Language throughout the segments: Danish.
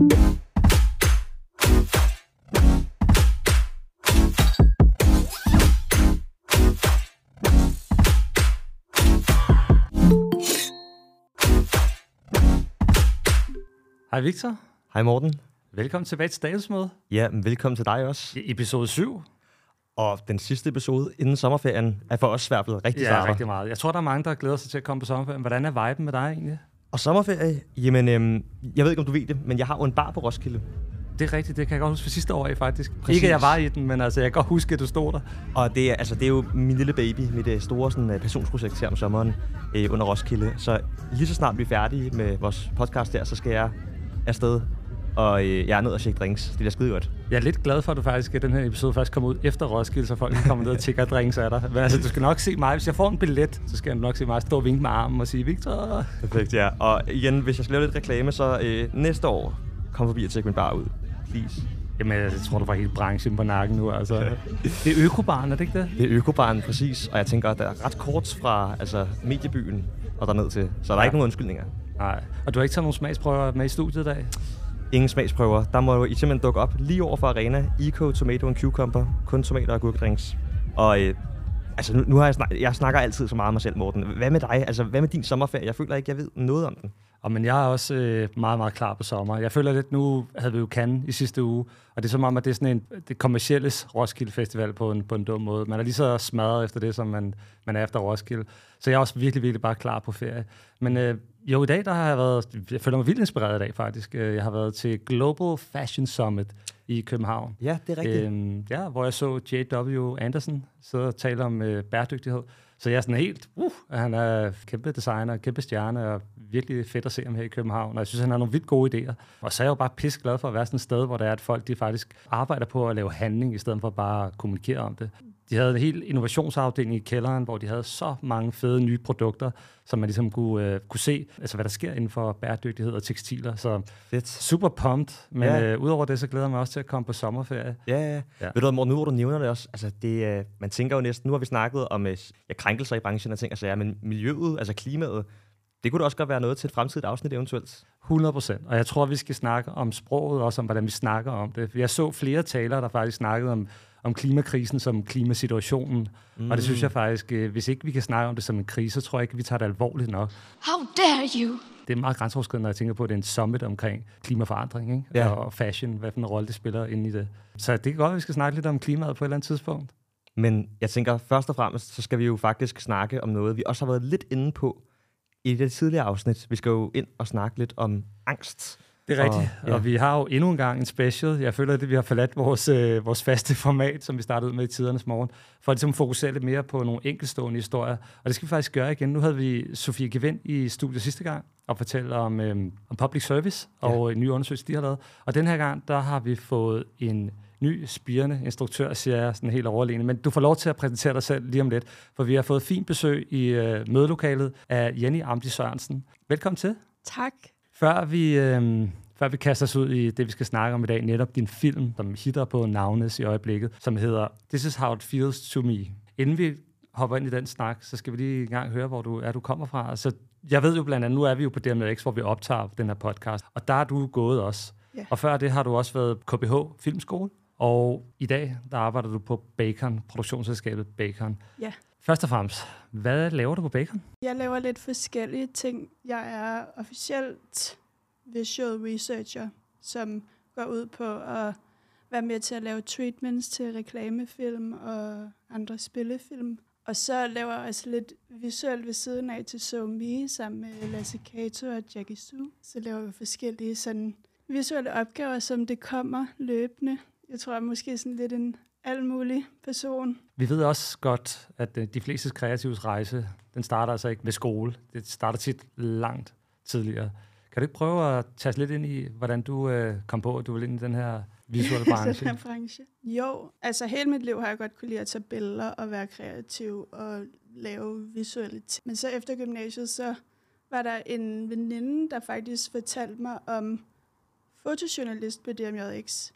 Hej Victor. Hej Morten. Velkommen tilbage til Statusmøde. Ja, men velkommen til dig også. I episode 7. Og den sidste episode inden sommerferien er for os svært blevet rigtig Ja, svært. rigtig meget. Jeg tror, der er mange, der glæder sig til at komme på sommerferien. Hvordan er viben med dig egentlig? Og sommerferie, jamen, øhm, jeg ved ikke, om du ved det, men jeg har jo en bar på Roskilde. Det er rigtigt, det kan jeg godt huske fra sidste år af, faktisk. Præcis. Præcis. Ikke, at jeg var i den, men altså, jeg kan godt huske, at du stod der. Og det er, altså, det er jo min lille baby, mit øh, store sådan, øh, passionsprojekt her om sommeren øh, under Roskilde. Så lige så snart vi er færdige med vores podcast der, så skal jeg afsted. Og øh, jeg er ned og tjekke drinks. Det bliver skide godt. Jeg er lidt glad for, at du faktisk, at den her episode faktisk kommer ud efter Roskilde, så folk kan komme ned og tjekke drinks af dig. Men altså, du skal nok se mig. Hvis jeg får en billet, så skal jeg nok se mig stå og vinke med armen og sige, Victor, Perfekt, ja. Og igen, hvis jeg skal lave lidt reklame, så øh, næste år, kom forbi og tjek min bar ud. Please. Jamen, jeg tror, du får hele branchen på nakken nu. Altså. Det er økobaren, er det ikke det? Det er Økobaren, præcis. Og jeg tænker, at der er ret kort fra altså, mediebyen og derned til. Så der er Ja. ikke nogen undskyldninger. Nej. Og du har ikke taget nogen smagsprøver med i studiet i dag? Ingen smagsprøver. Der må I simpelthen dukke op lige over for Arena. Eco, Tomato and Cucumber. Kun tomater og gurkedrinks. Og øh, altså, nu, nu har jeg, snak, jeg snakker altid så meget om mig selv, Morten. Hvad med dig? Altså, hvad med din sommerferie? Jeg føler ikke, jeg ved noget om den. Og men jeg er også øh, meget, meget klar på sommer. Jeg føler lidt, nu havde vi jo Cannes i sidste uge, og det er som om, at det er sådan en det kommercielle Roskilde Festival på en, på en dum måde. Man er lige så smadret efter det, som man, man er efter Roskilde. Så jeg er også virkelig, virkelig bare klar på ferie. Men øh, jo, i dag der har jeg været, jeg føler mig vildt inspireret i dag faktisk. Øh, Jeg har været til Global Fashion Summit i København. Ja, det er rigtigt. Øhm, ja, hvor jeg så J.W. Anderson sidde og tale om øh, bæredygtighed. Så jeg er sådan helt, uh, han er kæmpe designer, kæmpe stjerne, og virkelig fedt at se ham her i København. Og jeg synes, han har nogle vildt gode idéer. Og så er jeg jo bare pisse glad for at være sådan et sted, hvor der er, at folk de faktisk arbejder på at lave handling, i stedet for bare at kommunikere om det. De havde en helt innovationsafdeling i kælderen, hvor de havde så mange fede nye produkter, som man ligesom kunne, øh, kunne se, altså hvad der sker inden for bæredygtighed og tekstiler. Så Fedt. super pumped, men Ja. ja. øh, udover det, så glæder jeg mig også til at komme på sommerferie. Ja, ja. ja. Ja. Ved du Morten, nu hvor du nævner det også, altså det, øh, man tænker jo næsten, nu har vi snakket om øh, ja, krænkelser i branchen og ting og sager, men miljøet, altså klimaet, det kunne da også godt være noget til et fremtidigt afsnit eventuelt. 100 procent. Og jeg tror, vi skal snakke om sproget, også om, hvordan vi snakker om det. Jeg så flere talere, der faktisk snakkede om, om klimakrisen som klimasituationen. Mm. Og det synes jeg faktisk, øh, hvis ikke vi kan snakke om det som en krise, så tror jeg ikke, vi tager det alvorligt nok. How dare you? Det er meget grænseoverskridende, når jeg tænker på, at det er en summit omkring klimaforandring ikke? Ja. og fashion, hvad for en rolle det spiller inde i det. Så det kan godt, at vi skal snakke lidt om klimaet på et eller andet tidspunkt. Men jeg tænker, først og fremmest, så skal vi jo faktisk snakke om noget, vi også har været lidt inde på i det tidligere afsnit. Vi skal jo ind og snakke lidt om angst. Det er rigtigt. Og- ja. Og vi har jo endnu en gang en special. Jeg føler, at vi har forladt vores, øh, vores faste format, som vi startede med i tidernes morgen, for at ligesom fokusere lidt mere på nogle enkeltstående historier. Og det skal vi faktisk gøre igen. Nu havde vi Sofie Gevind i studiet sidste gang og fortælle om, øh, om public service og en ny undersøgelse, de har lavet. Og den her gang, der har vi fået en ny spirende instruktør, siger jeg sådan helt overlegne. Men du får lov til at præsentere dig selv lige om lidt, for vi har fået fint besøg i øh, mødelokalet af Jenny Amdi Sørensen. Velkommen til. Tak. Før vi, øh, før vi kaster os ud i det, vi skal snakke om i dag, netop din film, som hitter på navnes i øjeblikket, som hedder This is how it feels to me. Inden vi hopper ind i den snak, så skal vi lige en gang høre, hvor du er, du kommer fra. Altså, jeg ved jo blandt andet, nu er vi jo på DMX, hvor vi optager den her podcast, og der er du gået også. Ja. Og før det har du også været KBH Filmskole, og i dag, der arbejder du på Bacon, produktionsselskabet Bacon. Ja. Først og fremmest, hvad laver du på Bacon? Jeg laver lidt forskellige ting. Jeg er officielt visual researcher, som går ud på at være med til at lave treatments til reklamefilm og andre spillefilm. Og så laver jeg også lidt visuelt ved siden af til So Me, sammen med Lasse Kato og Jackie Su. Så laver vi forskellige sådan visuelle opgaver, som det kommer løbende. Jeg tror, jeg er måske sådan lidt en alt mulig person. Vi ved også godt, at øh, de fleste kreatives rejse, den starter altså ikke ved skole. Det starter tit langt tidligere. Kan du ikke prøve at tage lidt ind i, hvordan du øh, kom på, at du vil ind i den her visuelle den branche? her branche. Jo, altså hele mit liv har jeg godt kunne lide at tage billeder og være kreativ og lave visuelle ting. Men så efter gymnasiet, så var der en veninde, der faktisk fortalte mig om fotojournalist på DMJX.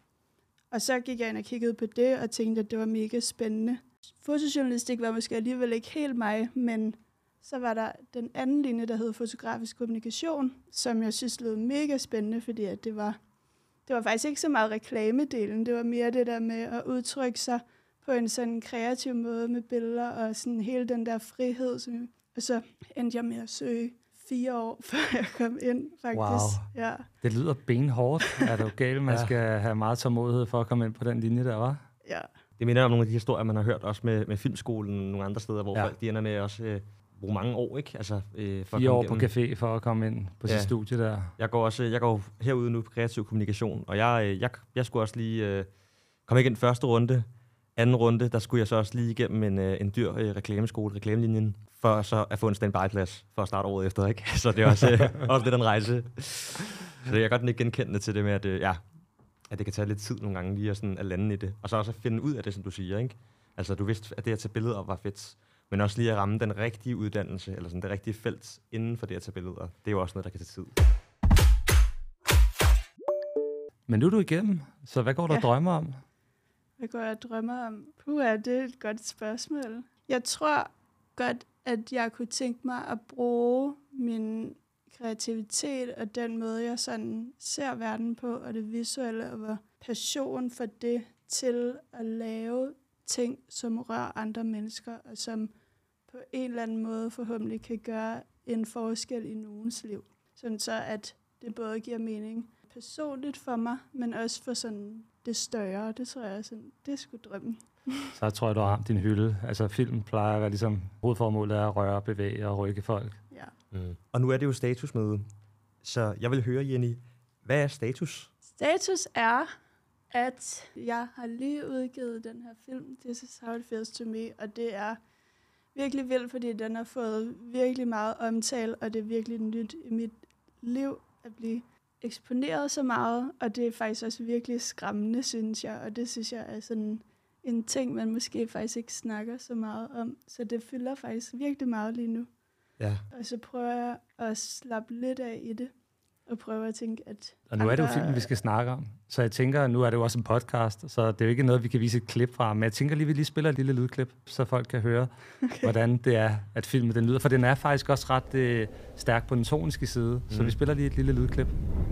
Og så gik jeg ind og kiggede på det og tænkte, at det var mega spændende. Fotojournalistik var måske alligevel ikke helt mig, men så var der den anden linje, der hed fotografisk kommunikation, som jeg synes lød mega spændende, fordi at det var det var faktisk ikke så meget reklamedelen, det var mere det der med at udtrykke sig på en sådan kreativ måde med billeder og sådan hele den der frihed. Som, og så endte jeg med at søge fire år, før jeg kom ind, faktisk. Wow. Ja. Det lyder benhårdt. er du gal? Man Ja. skal have meget tålmodighed for at komme ind på den linje der, var. ja. Det minder om nogle af de historier, man har hørt også med, med filmskolen og nogle andre steder, hvor Ja. folk de ender med også øh, bruge mange år, ikke? Altså, øh, for at Fire komme år på igennem. café for at komme ind på Ja. sit studie der. Jeg går også jeg går herude nu på kreativ kommunikation, og jeg, øh, jeg, jeg skulle også lige øh, komme igen første runde. Anden runde, der skulle jeg så også lige igennem en, øh, en dyr øh, reklameskole, reklamelinjen, for så at få en standby-plads for at starte året efter, ikke? Så det er også, øh, også lidt en rejse. Så jeg kan godt ikke genkende til det med, at, øh, ja, at det kan tage lidt tid nogle gange lige at, sådan, at lande i det. Og så også at finde ud af det, som du siger, ikke? Altså, du vidste, at det at tage billeder var fedt, men også lige at ramme den rigtige uddannelse, eller sådan det rigtige felt inden for det at tage billeder. Det er jo også noget, der kan tage tid. Men nu er du igennem, så hvad går du Ja. og drømmer om? Hvad går jeg og drømmer om? Puh, er det et godt spørgsmål. Jeg tror godt, at jeg kunne tænke mig at bruge min kreativitet og den måde, jeg sådan ser verden på, og det visuelle, og hvor passion for det til at lave ting, som rører andre mennesker, og som på en eller anden måde forhåbentlig kan gøre en forskel i nogens liv. Sådan så, at det både giver mening personligt for mig, men også for sådan det større. Det tror jeg er sådan, det er sgu drømmen. Så tror jeg, du har ramt din hylde. Altså film plejer at være ligesom, hovedformålet er at røre, bevæge og rykke folk. Ja. Mm. Og nu er det jo statusmøde. Så jeg vil høre, Jenny, hvad er status? Status er, at jeg har lige udgivet den her film, This is how it feels to me, og det er virkelig vildt, fordi den har fået virkelig meget omtale, og det er virkelig nyt i mit liv at blive eksponeret så meget, og det er faktisk også virkelig skræmmende, synes jeg, og det synes jeg er sådan en ting, man måske faktisk ikke snakker så meget om, så det fylder faktisk virkelig meget lige nu. Ja. Og så prøver jeg at slappe lidt af i det, og prøve at tænke, at... Og nu er det jo filmen, vi skal snakke om. Så jeg tænker, nu er det jo også en podcast, så det er jo ikke noget, vi kan vise et klip fra. Men jeg tænker lige, vi lige spiller et lille lydklip, så folk kan høre, okay. hvordan det er, at filmen den lyder. For den er faktisk også ret øh, stærk på den toniske side. Mm. Så vi spiller lige et lille lydklip.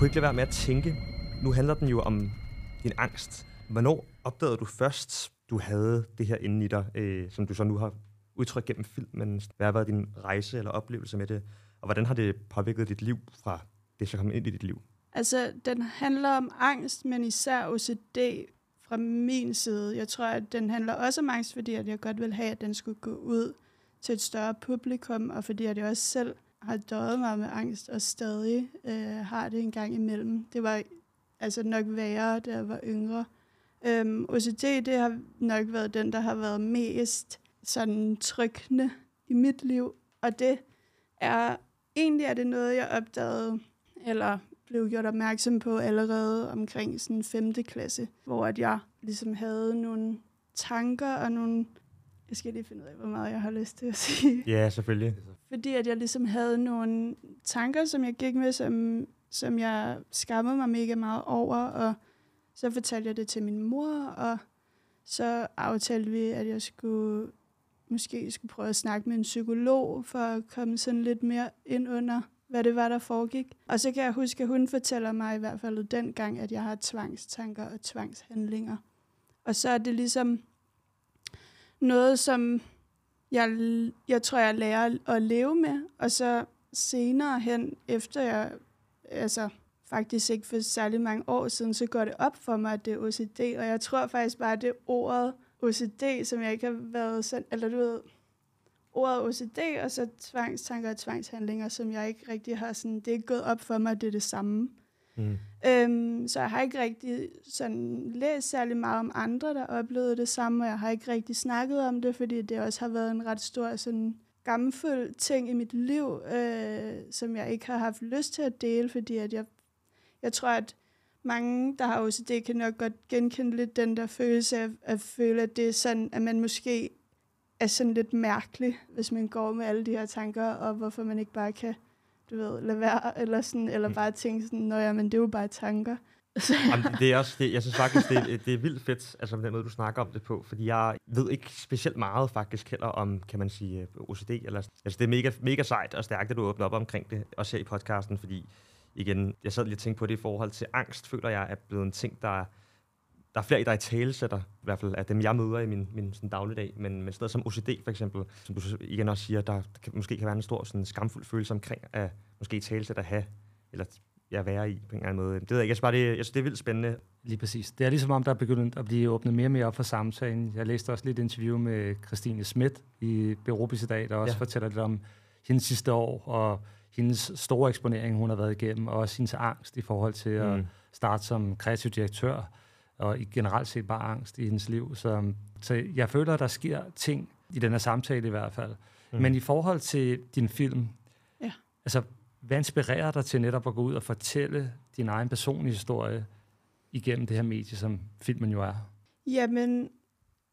kunne ikke lade være med at tænke, nu handler den jo om din angst. Hvornår opdagede du først, du havde det her inde i dig, øh, som du så nu har udtrykt gennem filmen? Hvad har været din rejse eller oplevelse med det? Og hvordan har det påvirket dit liv fra det, så kom ind i dit liv? Altså, den handler om angst, men især OCD fra min side. Jeg tror, at den handler også om angst, fordi at jeg godt vil have, at den skulle gå ud til et større publikum, og fordi at jeg også selv har døjet mig med angst, og stadig øh, har det en gang imellem. Det var altså nok værre, da jeg var yngre. Øhm, OCD, det har nok været den, der har været mest sådan trykkende i mit liv, og det er egentlig er det noget, jeg opdagede, eller blev gjort opmærksom på allerede omkring sådan 5. klasse, hvor at jeg ligesom havde nogle tanker og nogle... Jeg skal lige finde ud af, hvor meget jeg har lyst til at sige. Ja, selvfølgelig. Fordi at jeg ligesom havde nogle tanker, som jeg gik med, som, som jeg skammede mig mega meget over, og så fortalte jeg det til min mor, og så aftalte vi, at jeg skulle måske skulle prøve at snakke med en psykolog, for at komme sådan lidt mere ind under, hvad det var, der foregik. Og så kan jeg huske, at hun fortæller mig i hvert fald dengang, at jeg har tvangstanker og tvangshandlinger. Og så er det ligesom noget, som jeg, jeg tror, jeg lærer at leve med. Og så senere hen, efter jeg, altså faktisk ikke for særlig mange år siden, så går det op for mig, at det er OCD. Og jeg tror faktisk bare, at det ordet OCD, som jeg ikke har været sådan, eller du ved, ordet OCD, og så tvangstanker og tvangshandlinger, som jeg ikke rigtig har sådan, det er ikke gået op for mig, at det er det samme. Mm. Øhm, så jeg har ikke rigtig sådan læst særlig meget om andre, der oplevede det samme, og jeg har ikke rigtig snakket om det, fordi det også har været en ret stor sådan skamfuld ting i mit liv, øh, som jeg ikke har haft lyst til at dele, fordi at jeg, jeg tror, at mange, der har OCD, kan nok godt genkende lidt den der følelse af at føle, at det er sådan, at man måske er sådan lidt mærkelig, hvis man går med alle de her tanker, og hvorfor man ikke bare kan, du ved, lade være, eller, sådan, eller mm. bare tænke sådan, nå ja, men det er jo bare tanker. Jamen, det er også, det, jeg synes faktisk, det, er, det er vildt fedt, altså den måde, du snakker om det på, fordi jeg ved ikke specielt meget faktisk heller om, kan man sige, OCD, eller, altså det er mega, mega sejt og stærkt, at du åbner op omkring det, også her i podcasten, fordi igen, jeg sad lige og tænkte på det i forhold til angst, føler jeg er blevet en ting, der der er flere, der i tale sætter, i hvert fald af dem, jeg møder i min, min sådan, dagligdag, men med stedet som OCD for eksempel, som du igen også siger, der kan, måske kan være en stor sådan, skamfuld følelse omkring at måske tale at have, eller ja, være i på en eller anden måde. Det ved jeg ikke, jeg synes bare, det, jeg synes, det er vildt spændende. Lige præcis. Det er ligesom om, der er begyndt at blive åbnet mere og mere op for samtalen. Jeg læste også lidt interview med Christine Schmidt i Berobis i dag, der også ja. fortæller lidt om hendes sidste år, og hendes store eksponering, hun har været igennem, og også hendes angst i forhold til mm. at starte som kreativ direktør, og generelt set bare angst i hendes liv. Så, så jeg føler, at der sker ting i den her samtale i hvert fald. Mm. Men i forhold til din film, ja. altså, hvad inspirerer dig til netop at gå ud og fortælle din egen personlige historie igennem det her medie, som filmen jo er? Jamen,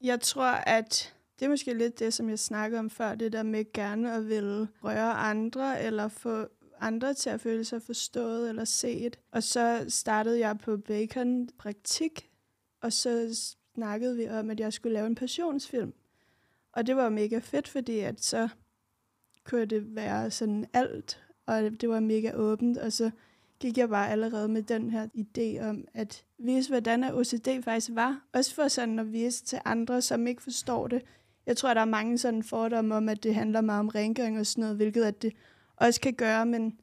jeg tror, at det er måske lidt det, som jeg snakkede om før, det der med gerne at ville røre andre, eller få andre til at føle sig forstået eller set. Og så startede jeg på Bacon praktik, og så snakkede vi om, at jeg skulle lave en passionsfilm. Og det var mega fedt, fordi at så kunne det være sådan alt, og det var mega åbent, og så gik jeg bare allerede med den her idé om at vise, hvordan OCD faktisk var. Også for sådan at vise til andre, som ikke forstår det. Jeg tror, der er mange sådan fordomme om, at det handler meget om rengøring og sådan noget, hvilket at det også kan gøre, men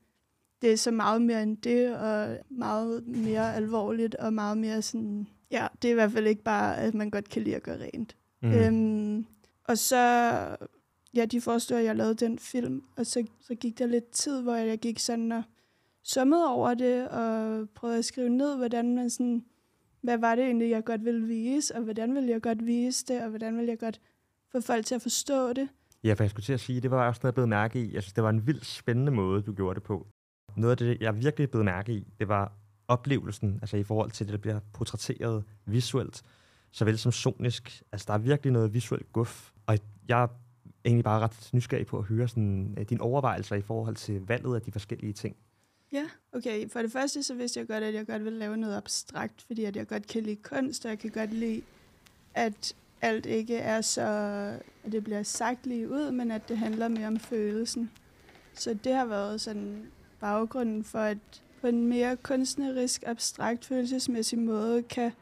det er så meget mere end det, og meget mere alvorligt, og meget mere sådan Ja, det er i hvert fald ikke bare, at man godt kan lide at gøre rent. Mm. Øhm, og så, ja, de forestod, at jeg lavede den film, og så, så gik der lidt tid, hvor jeg gik sådan og summede over det, og prøvede at skrive ned, hvordan man sådan, hvad var det egentlig, jeg godt ville vise, og hvordan ville jeg godt vise det, og hvordan ville jeg godt få folk til at forstå det. Ja, for jeg skulle til at sige, det var også noget, jeg blev mærke i. Jeg synes, det var en vildt spændende måde, du gjorde det på. Noget af det, jeg virkelig blev mærke i, det var oplevelsen, altså i forhold til det, der bliver portrætteret visuelt, såvel som sonisk. Altså, der er virkelig noget visuelt guf, og jeg er egentlig bare ret nysgerrig på at høre sådan, øh, dine overvejelser i forhold til valget af de forskellige ting. Ja, okay. For det første, så vidste jeg godt, at jeg godt vil lave noget abstrakt, fordi at jeg godt kan lide kunst, og jeg kan godt lide, at alt ikke er så, at det bliver sagt lige ud, men at det handler mere om følelsen. Så det har været sådan baggrunden for, at på en mere kunstnerisk, abstrakt, følelsesmæssig måde kan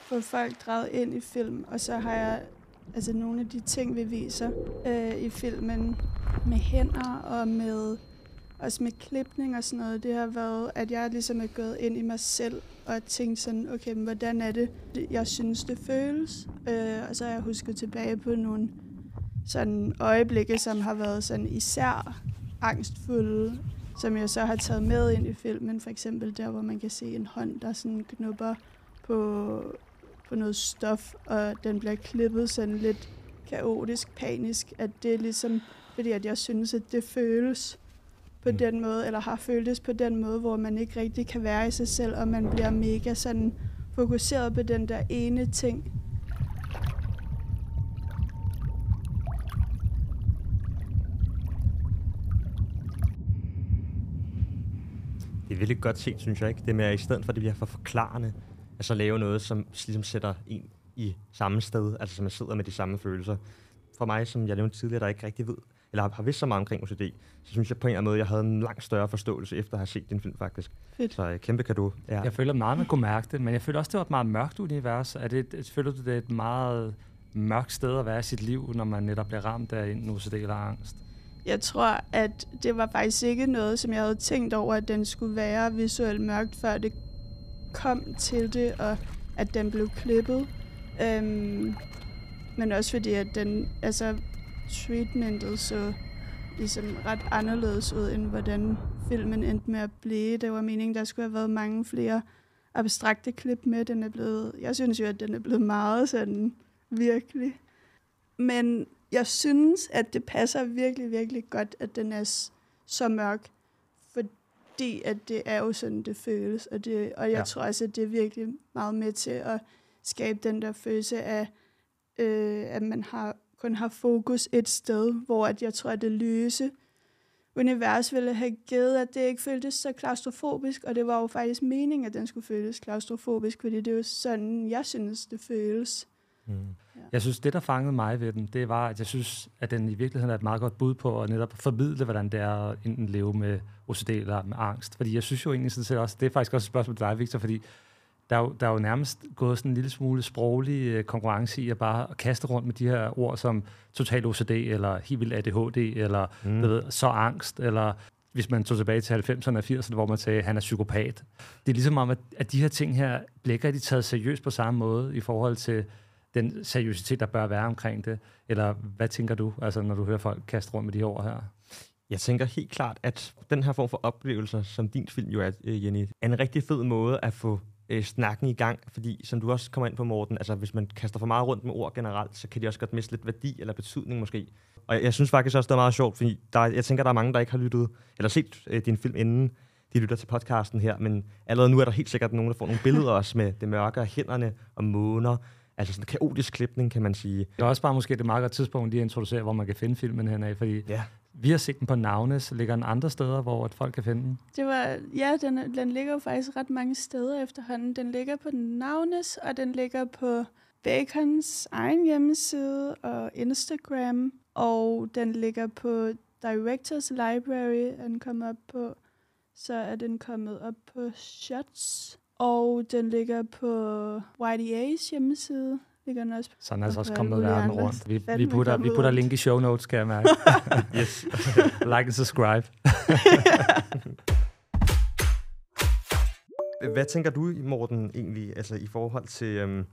få folk draget ind i film. Og så har jeg altså nogle af de ting, vi viser øh, i filmen med hænder og med også med klipning og sådan noget, det har været, at jeg ligesom er gået ind i mig selv og tænkt sådan, okay, men hvordan er det, jeg synes, det føles? Øh, og så har jeg husket tilbage på nogle sådan øjeblikke, som har været sådan især angstfulde, som jeg så har taget med ind i filmen. For eksempel der, hvor man kan se en hånd, der sådan knupper på, på noget stof, og den bliver klippet sådan lidt kaotisk, panisk. At det er ligesom, fordi at jeg synes, at det føles på mm. den måde, eller har føltes på den måde, hvor man ikke rigtig kan være i sig selv, og man bliver mega sådan fokuseret på den der ene ting, er virkelig godt set, synes jeg ikke. Det med, at i stedet for, at det bliver for forklarende, at så lave noget, som ligesom sætter en i samme sted, altså som man sidder med de samme følelser. For mig, som jeg nævnte tidligere, der ikke rigtig ved, eller har, har vidst så meget omkring OCD, så synes jeg på en eller anden måde, jeg havde en langt større forståelse efter at have set din film faktisk. Fedt. Så uh, kæmpe kado. Ja. Jeg føler meget, man kunne mærke det, men jeg føler også, det var et meget mørkt univers. Er det, føler du, det er et meget mørkt sted at være i sit liv, når man netop bliver ramt af en OCD eller angst? Jeg tror, at det var faktisk ikke noget, som jeg havde tænkt over, at den skulle være visuelt mørkt, før det kom til det, og at den blev klippet. Øhm, men også fordi, at den, altså, treatmentet så ligesom ret anderledes ud, end hvordan filmen endte med at blive. Det var meningen, der skulle have været mange flere abstrakte klip med. Den er blevet, jeg synes jo, at den er blevet meget sådan virkelig. Men jeg synes, at det passer virkelig, virkelig godt, at den er så mørk, fordi at det er jo sådan, det føles. Og, det, og jeg ja. tror også, at det er virkelig meget med til at skabe den der følelse af, øh, at man har kun har fokus et sted, hvor at jeg tror, at det løse univers ville have givet, at det ikke føltes så klaustrofobisk, og det var jo faktisk meningen, at den skulle føles klaustrofobisk, fordi det er jo sådan, jeg synes, det føles. Mm. Ja. Jeg synes, det, der fangede mig ved den, det var, at jeg synes, at den i virkeligheden er et meget godt bud på at netop formidle, hvordan det er at enten leve med OCD eller med angst. Fordi jeg synes jo egentlig sådan set også, det er faktisk også et spørgsmål til dig, Victor, fordi der er, jo, der er jo nærmest gået sådan en lille smule sproglig øh, konkurrence i at bare kaste rundt med de her ord som total OCD, eller helt vildt ADHD, eller mm. ved, så angst, eller hvis man tog tilbage til 90'erne og 80'erne, hvor man sagde, at han er psykopat. Det er ligesom om, at, at de her ting her bliver ikke rigtig taget seriøst på samme måde i forhold til den seriøsitet, der bør være omkring det. Eller hvad tænker du, altså, når du hører folk kaste rundt med de ord her? Jeg tænker helt klart, at den her form for oplevelser, som din film jo er, øh, Jenny, er en rigtig fed måde at få øh, snakken i gang, fordi som du også kommer ind på, Morten, altså hvis man kaster for meget rundt med ord generelt, så kan de også godt miste lidt værdi eller betydning måske. Og jeg, jeg synes faktisk også, det er meget sjovt, fordi der, jeg tænker, der er mange, der ikke har lyttet, eller set øh, din film inden de lytter til podcasten her, men allerede nu er der helt sikkert nogen, der får nogle billeder også med det mørke af hænderne og måner, Altså sådan en kaotisk klipning, kan man sige. Det er også bare måske det meget godt tidspunkt lige at introducere, hvor man kan finde filmen henad, fordi ja. vi har set den på Navnes. Ligger den andre steder, hvor at folk kan finde den? Det var, ja, den, den ligger jo faktisk ret mange steder efterhånden. Den ligger på Navnes, og den ligger på Bacons egen hjemmeside og Instagram, og den ligger på Directors Library, er den kommet op på. Så er den kommet op på Shots og den ligger på YDA's hjemmeside. Ligger den også så den er altså også kommet verden rundt. Vi, vi, putter, vi putter link i show notes, skal jeg mærke. yes. like and subscribe. Hvad tænker du, Morten, egentlig, altså i forhold til, øhm,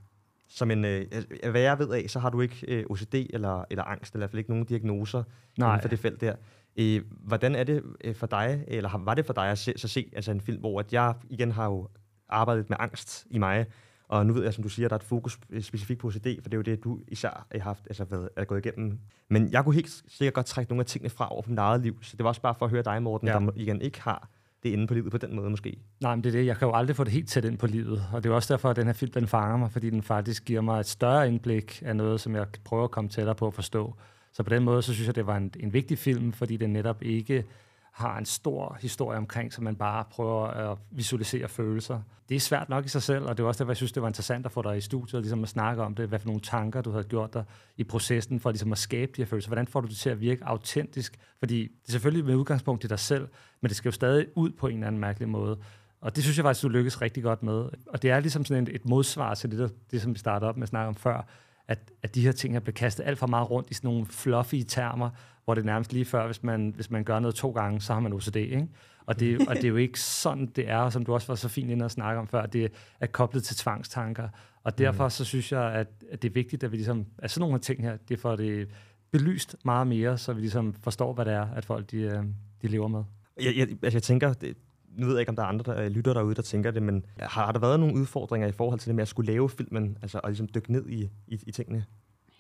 som en, øh, hvad jeg ved af, så har du ikke øh, OCD eller, eller angst, eller i hvert fald ikke nogen diagnoser Nej. inden for det felt der. Øh, hvordan er det øh, for dig, eller var det for dig at se, så se altså en film, hvor at jeg igen har jo arbejdet med angst i mig. Og nu ved jeg, som du siger, der er et fokus specifikt på OCD, for det er jo det, du især har haft, altså været, er gået igennem. Men jeg kunne helt sikkert godt trække nogle af tingene fra over på mit eget liv, så det var også bare for at høre dig, Morten, ja. der igen ikke har det inde på livet på den måde måske. Nej, men det er det. Jeg kan jo aldrig få det helt tæt ind på livet. Og det er også derfor, at den her film, den fanger mig, fordi den faktisk giver mig et større indblik af noget, som jeg prøver at komme tættere på at forstå. Så på den måde, så synes jeg, det var en, en vigtig film, fordi den netop ikke har en stor historie omkring, så man bare prøver at visualisere følelser. Det er svært nok i sig selv, og det er også derfor, jeg synes, det var interessant at få dig i studiet, og ligesom at snakke om det, hvad for nogle tanker, du havde gjort dig i processen, for ligesom at skabe de her følelser. Hvordan får du det til at virke autentisk? Fordi det er selvfølgelig med udgangspunkt i dig selv, men det skal jo stadig ud på en eller anden mærkelig måde. Og det synes jeg faktisk, du lykkes rigtig godt med. Og det er ligesom sådan et, et modsvar til det, der, det, som vi startede op med at snakke om før, at, at de her ting her bliver kastet alt for meget rundt i sådan nogle fluffy termer, hvor det er nærmest lige før, hvis man, hvis man gør noget to gange, så har man OCD, ikke? Og det, og det er jo ikke sådan, det er, som du også var så fint inde at snakke om før, det er koblet til tvangstanker. Og derfor mm. så synes jeg, at, at det er vigtigt, at vi ligesom, at sådan nogle ting her, det får det belyst meget mere, så vi ligesom forstår, hvad det er, at folk de, øh, de lever med. Jeg, jeg, altså jeg tænker, det, nu ved jeg ikke, om der er andre der lytter derude, der tænker det, men har der været nogle udfordringer i forhold til det med at skulle lave filmen, altså og ligesom dykke ned i, i, i tingene?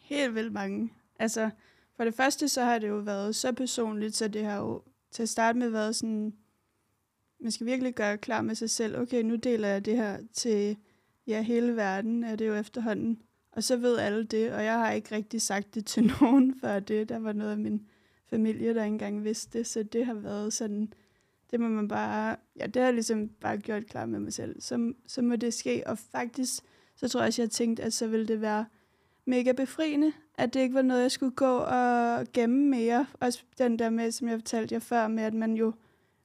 Helt vildt mange. Altså, for det første, så har det jo været så personligt, så det har jo til at starte med været sådan, man skal virkelig gøre klar med sig selv, okay, nu deler jeg det her til ja, hele verden, er det jo efterhånden. Og så ved alle det, og jeg har ikke rigtig sagt det til nogen før det. Der var noget af min familie, der ikke engang vidste det, så det har været sådan, det må man bare, ja, det har jeg ligesom bare gjort klar med mig selv. Så, så må det ske, og faktisk, så tror jeg også, jeg har tænkt, at så vil det være mega befriende, at det ikke var noget, jeg skulle gå og gemme mere. Også den der med, som jeg fortalte jer før, med at man jo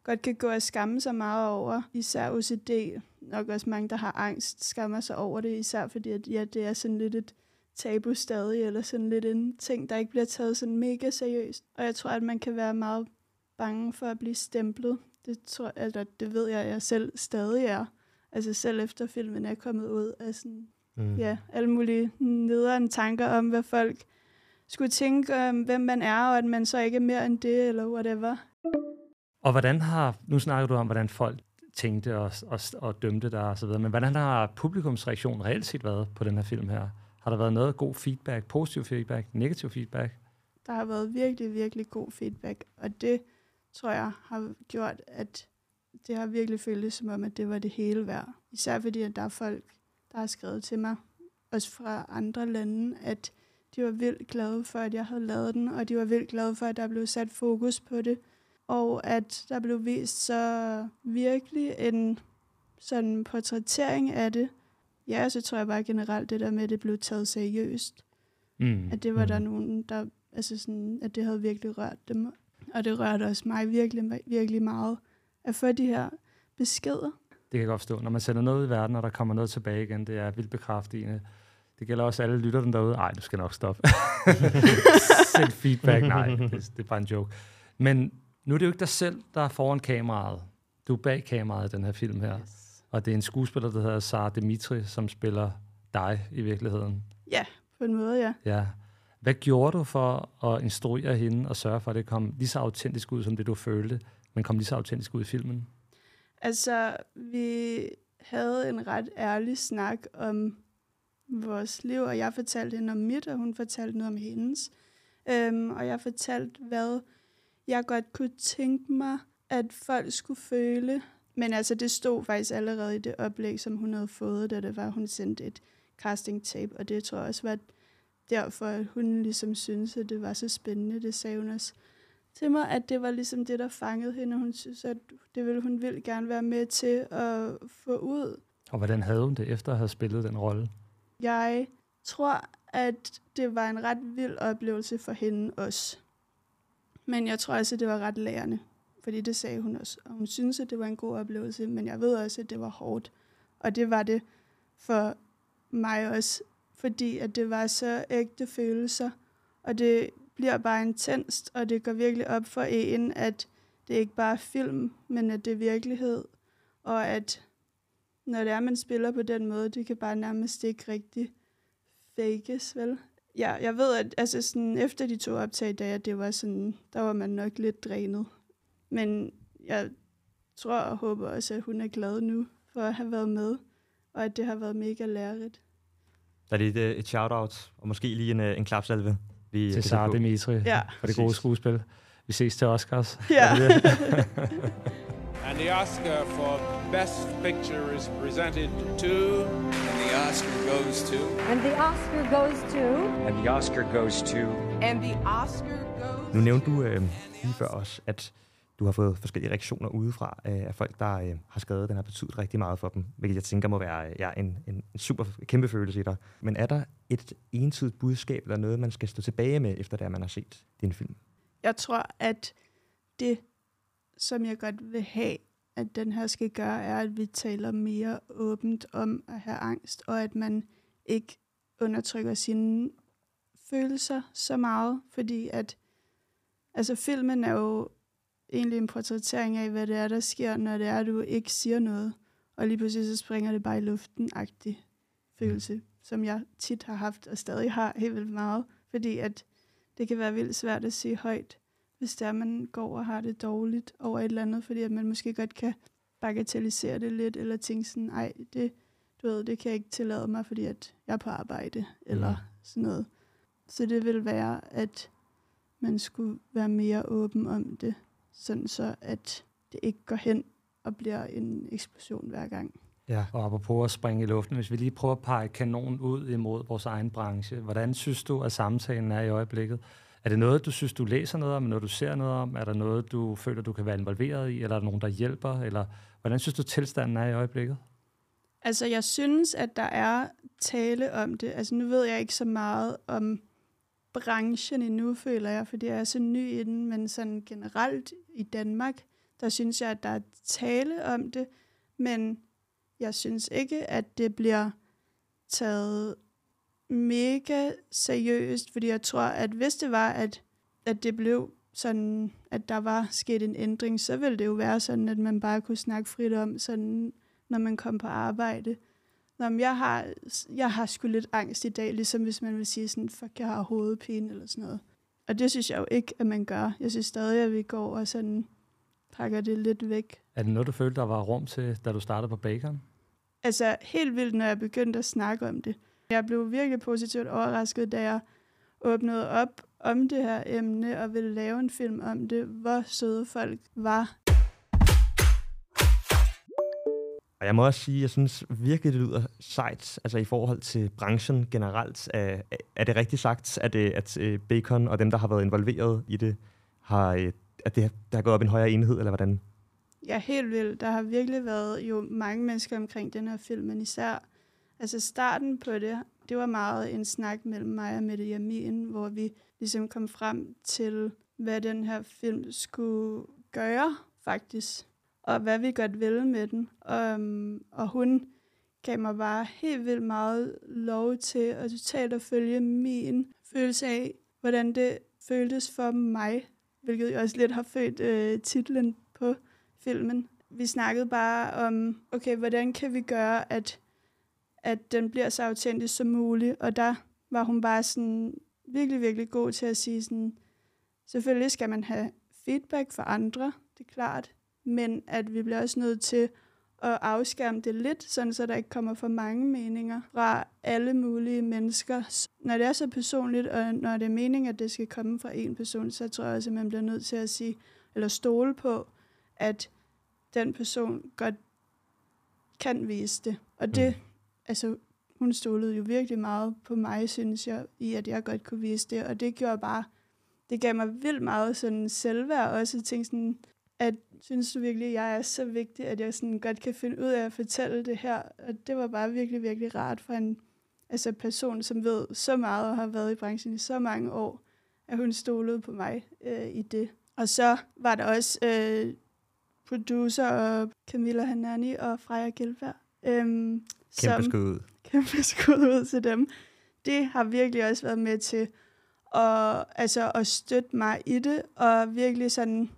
godt kan gå og skamme sig meget over, især OCD. Nok også mange, der har angst, skammer sig over det, især fordi at, ja, det er sådan lidt et tabu stadig, eller sådan lidt en ting, der ikke bliver taget sådan mega seriøst. Og jeg tror, at man kan være meget bange for at blive stemplet. Det, tror, eller det ved jeg, at jeg selv stadig er. Altså selv efter filmen er kommet ud af sådan mm. ja, alle mulige nederen tanker om, hvad folk skulle tænke, um, hvem man er, og at man så ikke er mere end det, eller whatever. Og hvordan har, nu snakker du om, hvordan folk tænkte og, og, og dømte dig videre, men hvordan har publikumsreaktionen reelt set været på den her film her? Har der været noget god feedback, positiv feedback, negativ feedback? Der har været virkelig, virkelig god feedback, og det tror jeg har gjort, at det har virkelig føltes som om, at det var det hele værd. Især fordi, at der er folk, der har skrevet til mig, også fra andre lande, at de var vildt glade for, at jeg havde lavet den, og de var vildt glade for, at der blev sat fokus på det, og at der blev vist så virkelig en sådan portrættering af det. Ja, så tror jeg bare generelt det der med, at det blev taget seriøst. Mm. At det var mm. der nogen, der, altså sådan, at det havde virkelig rørt dem. Og det rørte også mig virkelig, virkelig meget at få de her beskeder. Det kan jeg godt forstå. Når man sender noget i verden, og der kommer noget tilbage igen, det er vildt bekræftende. Det gælder også alle lytterne derude. Nej, du skal nok stoppe. Send feedback. Nej, det, det er bare en joke. Men nu er det jo ikke dig selv, der er foran kameraet. Du er bag kameraet i den her film her. Yes. Og det er en skuespiller, der hedder Sara Dimitri, som spiller dig i virkeligheden. Ja, på en måde, ja. Ja. Hvad gjorde du for at instruere hende og sørge for, at det kom lige så autentisk ud, som det du følte, men kom lige så autentisk ud i filmen? Altså, vi havde en ret ærlig snak om vores liv, og jeg fortalte hende om mit, og hun fortalte noget om hendes. Øhm, og jeg fortalte, hvad jeg godt kunne tænke mig, at folk skulle føle. Men altså, det stod faktisk allerede i det oplæg, som hun havde fået, da det var, hun sendte et casting tape, og det tror jeg også var derfor, at hun ligesom syntes, at det var så spændende. Det sagde hun også til mig, at det var ligesom det, der fangede hende, og hun synes, at det ville hun vil gerne være med til at få ud. Og hvordan havde hun det, efter at have spillet den rolle? Jeg tror, at det var en ret vild oplevelse for hende også. Men jeg tror også, at det var ret lærende, fordi det sagde hun også. Og hun synes, at det var en god oplevelse, men jeg ved også, at det var hårdt. Og det var det for mig også, fordi at det var så ægte følelser, og det bliver bare intenst, og det går virkelig op for en, at det ikke bare er film, men at det er virkelighed, og at når det er, man spiller på den måde, det kan bare nærmest ikke rigtig fakes, vel? Ja, jeg ved, at altså sådan, efter de to optag, dage, det var sådan, der var man nok lidt drænet. Men jeg tror og håber også, at hun er glad nu for at have været med, og at det har været mega lærerigt. Der er lige et, et shout-out, og måske lige en, øh, en klapsalve. Vi Til Sara. Dimitri Ja. for det gode skuespil. Vi ses til Oscars. Ja. And the Oscar for Best Picture is presented to. And the Oscar goes to. And the Oscar goes to. And the Oscar goes to. And the Oscar goes Nu nævnte du øh, lige før også, at du har fået forskellige reaktioner udefra øh, af folk, der øh, har skrevet, den har betydet rigtig meget for dem, hvilket jeg tænker må være øh, ja, en, en, en super kæmpe følelse i dig. Men er der et entydigt budskab, eller noget, man skal stå tilbage med, efter det, at man har set din film? Jeg tror, at det, som jeg godt vil have, at den her skal gøre, er, at vi taler mere åbent om at have angst, og at man ikke undertrykker sine følelser så meget, fordi at altså filmen er jo egentlig en portrættering af, hvad det er, der sker, når det er, at du ikke siger noget, og lige pludselig så springer det bare i luften-agtig følelse, som jeg tit har haft og stadig har helt vildt meget, fordi at det kan være vildt svært at sige højt, hvis det er, man går og har det dårligt over et eller andet, fordi at man måske godt kan bagatellisere det lidt, eller tænke sådan, ej, det, du ved, det kan jeg ikke tillade mig, fordi at jeg er på arbejde, eller sådan noget. Så det vil være, at man skulle være mere åben om det, sådan så at det ikke går hen og bliver en eksplosion hver gang. Ja. Og apropos at springe i luften, hvis vi lige prøver at pege kanonen ud imod vores egen branche, hvordan synes du, at samtalen er i øjeblikket? Er det noget, du synes, du læser noget om, noget, du ser noget om? Er der noget, du føler, du kan være involveret i? Eller er der nogen, der hjælper? Eller hvordan synes du, tilstanden er i øjeblikket? Altså, jeg synes, at der er tale om det. Altså, nu ved jeg ikke så meget om branchen endnu, føler jeg, fordi jeg er så ny i den, men sådan generelt i Danmark, der synes jeg, at der er tale om det, men jeg synes ikke, at det bliver taget mega seriøst, fordi jeg tror, at hvis det var, at, at det blev sådan, at der var sket en ændring, så ville det jo være sådan, at man bare kunne snakke frit om, sådan, når man kom på arbejde. Nå, men jeg har, jeg har sgu lidt angst i dag, ligesom hvis man vil sige sådan, fuck, jeg har hovedpine eller sådan noget. Og det synes jeg jo ikke, at man gør. Jeg synes stadig, at vi går og sådan pakker det lidt væk. Er det noget, du følte, der var rum til, da du startede på Bacon? Altså helt vildt, når jeg begyndte at snakke om det. Jeg blev virkelig positivt overrasket, da jeg åbnede op om det her emne og ville lave en film om det, hvor søde folk var. Og jeg må også sige, at jeg synes virkelig, det lyder sejt, altså i forhold til branchen generelt. Er, er det rigtigt sagt, at, øh, at øh, Bacon og dem, der har været involveret i det, har, øh, at det, der har gået op i en højere enhed, eller hvordan? Ja, helt vildt. Der har virkelig været jo mange mennesker omkring den her film, men især altså starten på det, det var meget en snak mellem mig og Mette Jamin, hvor vi ligesom kom frem til, hvad den her film skulle gøre, faktisk og hvad vi godt ville med den. Um, og hun gav mig bare helt vildt meget lov til at totalt at følge min følelse af, hvordan det føltes for mig, hvilket jeg også lidt har følt øh, titlen på filmen. Vi snakkede bare om, okay, hvordan kan vi gøre, at, at den bliver så autentisk som muligt, og der var hun bare sådan virkelig, virkelig god til at sige sådan, selvfølgelig skal man have feedback fra andre, det er klart, men at vi bliver også nødt til at afskærme det lidt, sådan så der ikke kommer for mange meninger fra alle mulige mennesker. Når det er så personligt, og når det er meningen, at det skal komme fra en person, så tror jeg også, at man bliver nødt til at sige, eller stole på, at den person godt kan vise det. Og det, mm. altså, hun stolede jo virkelig meget på mig, synes jeg, i at jeg godt kunne vise det. Og det gjorde bare, det gav mig vildt meget sådan selvværd også. Jeg tænkte sådan, at synes du virkelig, at jeg er så vigtig, at jeg sådan godt kan finde ud af at fortælle det her. Og det var bare virkelig, virkelig rart for en altså person, som ved så meget og har været i branchen i så mange år, at hun stolede på mig øh, i det. Og så var der også øh, producer og Camilla Hanani og Freja Gilberg. Øhm, kæmpe skud ud. Kæmpe skud ud til dem. Det har virkelig også været med til at, altså, at støtte mig i det, og virkelig sådan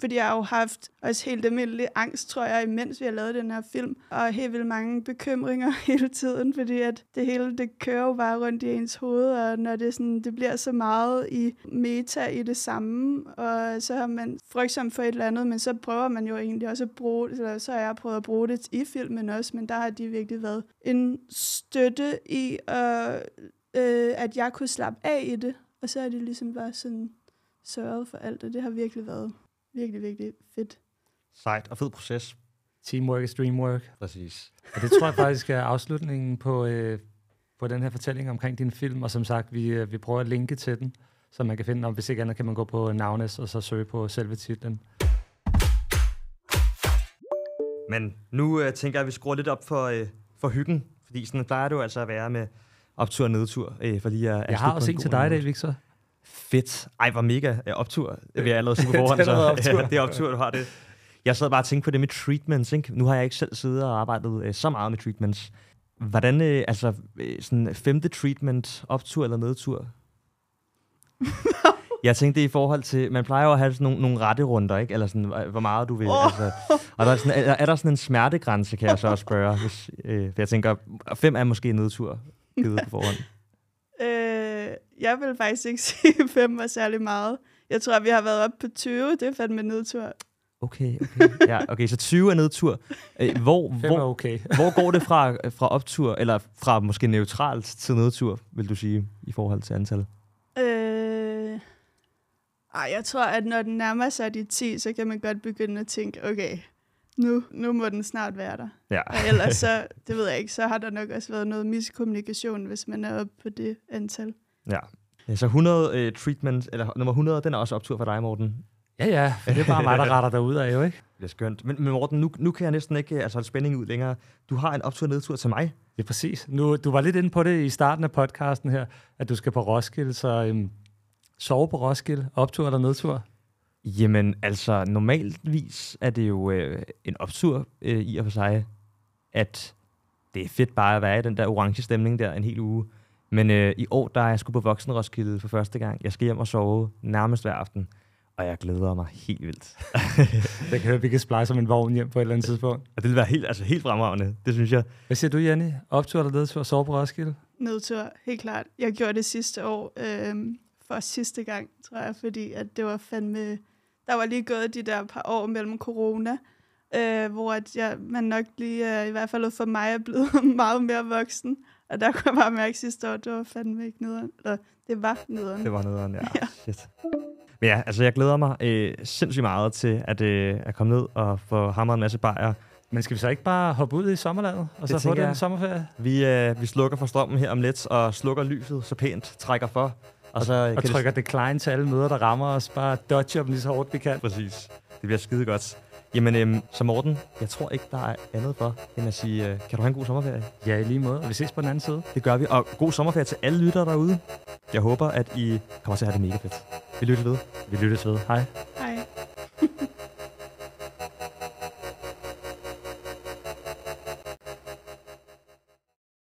fordi jeg har jo haft også helt almindelig angst, tror jeg, imens vi har lavet den her film. Og helt vildt mange bekymringer hele tiden, fordi at det hele, det kører jo bare rundt i ens hoved, og når det, sådan, det bliver så meget i meta i det samme, og så har man frygtsomt for et eller andet, men så prøver man jo egentlig også at bruge det, eller så har jeg prøvet at bruge det i filmen også, men der har de virkelig været en støtte i, at, øh, at jeg kunne slappe af i det, og så er det ligesom bare sådan sørget for alt, og det har virkelig været virkelig, virkelig fedt. Sejt og fed proces. Teamwork is dreamwork. Præcis. Og det tror jeg faktisk er afslutningen på, øh, på den her fortælling omkring din film, og som sagt, vi, øh, vi prøver at linke til den, så man kan finde, om hvis ikke andet kan man gå på Navnes og så søge på selve titlen. Men nu øh, tænker jeg, at vi skruer lidt op for, øh, for hyggen, fordi sådan plejer det jo altså at være med optur og nedtur. Øh, for lige at, jeg har også en til dig i dag, Victor. Fedt. Ej, hvor mega optur. Det vil jeg allerede sige på forhånd. det, er optur. det er optur, du har det. Jeg sad bare og tænkte på det med treatments. Ikke? Nu har jeg ikke selv siddet og arbejdet øh, så meget med treatments. Hvordan, øh, altså, øh, sådan femte treatment, optur eller nedtur? jeg tænkte i forhold til, man plejer jo at have sådan nogle, nogle rette runder, ikke? Eller sådan, hvor meget du vil. Oh. Altså, og der er, sådan, er, er, der sådan en smertegrænse, kan jeg så også spørge. Hvis, øh, for jeg tænker, fem er måske nedtur, givet på forhånd. Jeg vil faktisk ikke sige, at 5 var særlig meget. Jeg tror, vi har været op på 20. Det er fandme nedtur. Okay, okay. Ja, okay, så 20 er nedtur. Øh, hvor, hvor, okay. hvor går det fra, fra optur, eller fra måske neutralt til nedtur, vil du sige, i forhold til antal? Øh, ej, jeg tror, at når den nærmer sig de 10, så kan man godt begynde at tænke, okay, nu, nu må den snart være der. Ja. Og ellers så, det ved jeg ikke, så har der nok også været noget miskommunikation, hvis man er oppe på det antal. Ja. så 100 uh, øh, treatment, eller nummer 100, den er også optur for dig, Morten. Ja, ja, for det er bare mig, der retter derude af, jo ikke? Det er skønt. Men, men Morten, nu, nu kan jeg næsten ikke altså, holde spænding ud længere. Du har en optur og nedtur til mig. Ja, præcis. Nu, du var lidt inde på det i starten af podcasten her, at du skal på Roskilde, så øhm, sove på Roskilde, optur eller nedtur? Jamen, altså, normalvis er det jo øh, en optur øh, i og for sig, at det er fedt bare at være i den der orange stemning der en hel uge. Men øh, i år, der er jeg sgu på Voksen Roskilde for første gang. Jeg skal hjem og sove nærmest hver aften. Og jeg glæder mig helt vildt. Jeg kan høre, at vi kan splice som en vogn hjem på et eller andet tidspunkt. Og det vil være helt, altså helt fremragende. Det synes jeg. Hvad siger du, Jenny? Optur eller nedtur? Sove på Roskilde? Nedtur, helt klart. Jeg gjorde det sidste år, øhm, for sidste gang, tror jeg, fordi at det var fandme... Der var lige gået de der par år mellem corona, øh, hvor at jeg, man nok lige, øh, i hvert fald for mig, er blevet meget mere voksen. Og der kunne jeg bare mærke sidste år, det var fandme ikke nederen. Eller det var nederen. Det var nederen, ja. Ja. Shit. Men ja, altså jeg glæder mig øh, sindssygt meget til at, øh, at komme ned og få hamret en masse bajer. Men skal vi så ikke bare hoppe ud i sommerlandet, og så få den jeg. sommerferie? Vi, øh, vi slukker for strømmen her om lidt, og slukker lyset så pænt, trækker for. Og så Og kan det- trykker decline til alle møder, der rammer os. Bare dodge dem lige så hårdt, vi kan. Præcis. Det bliver skide godt. Jamen, øhm, så Morten, jeg tror ikke, der er andet for, end at sige, øh, kan du have en god sommerferie? Ja, i lige måde. Og vi ses på den anden side. Det gør vi. Og god sommerferie til alle lyttere derude. Jeg håber, at I kommer til at have det mega fedt. Vi lytter ved. Vi lyttes ved. Hej.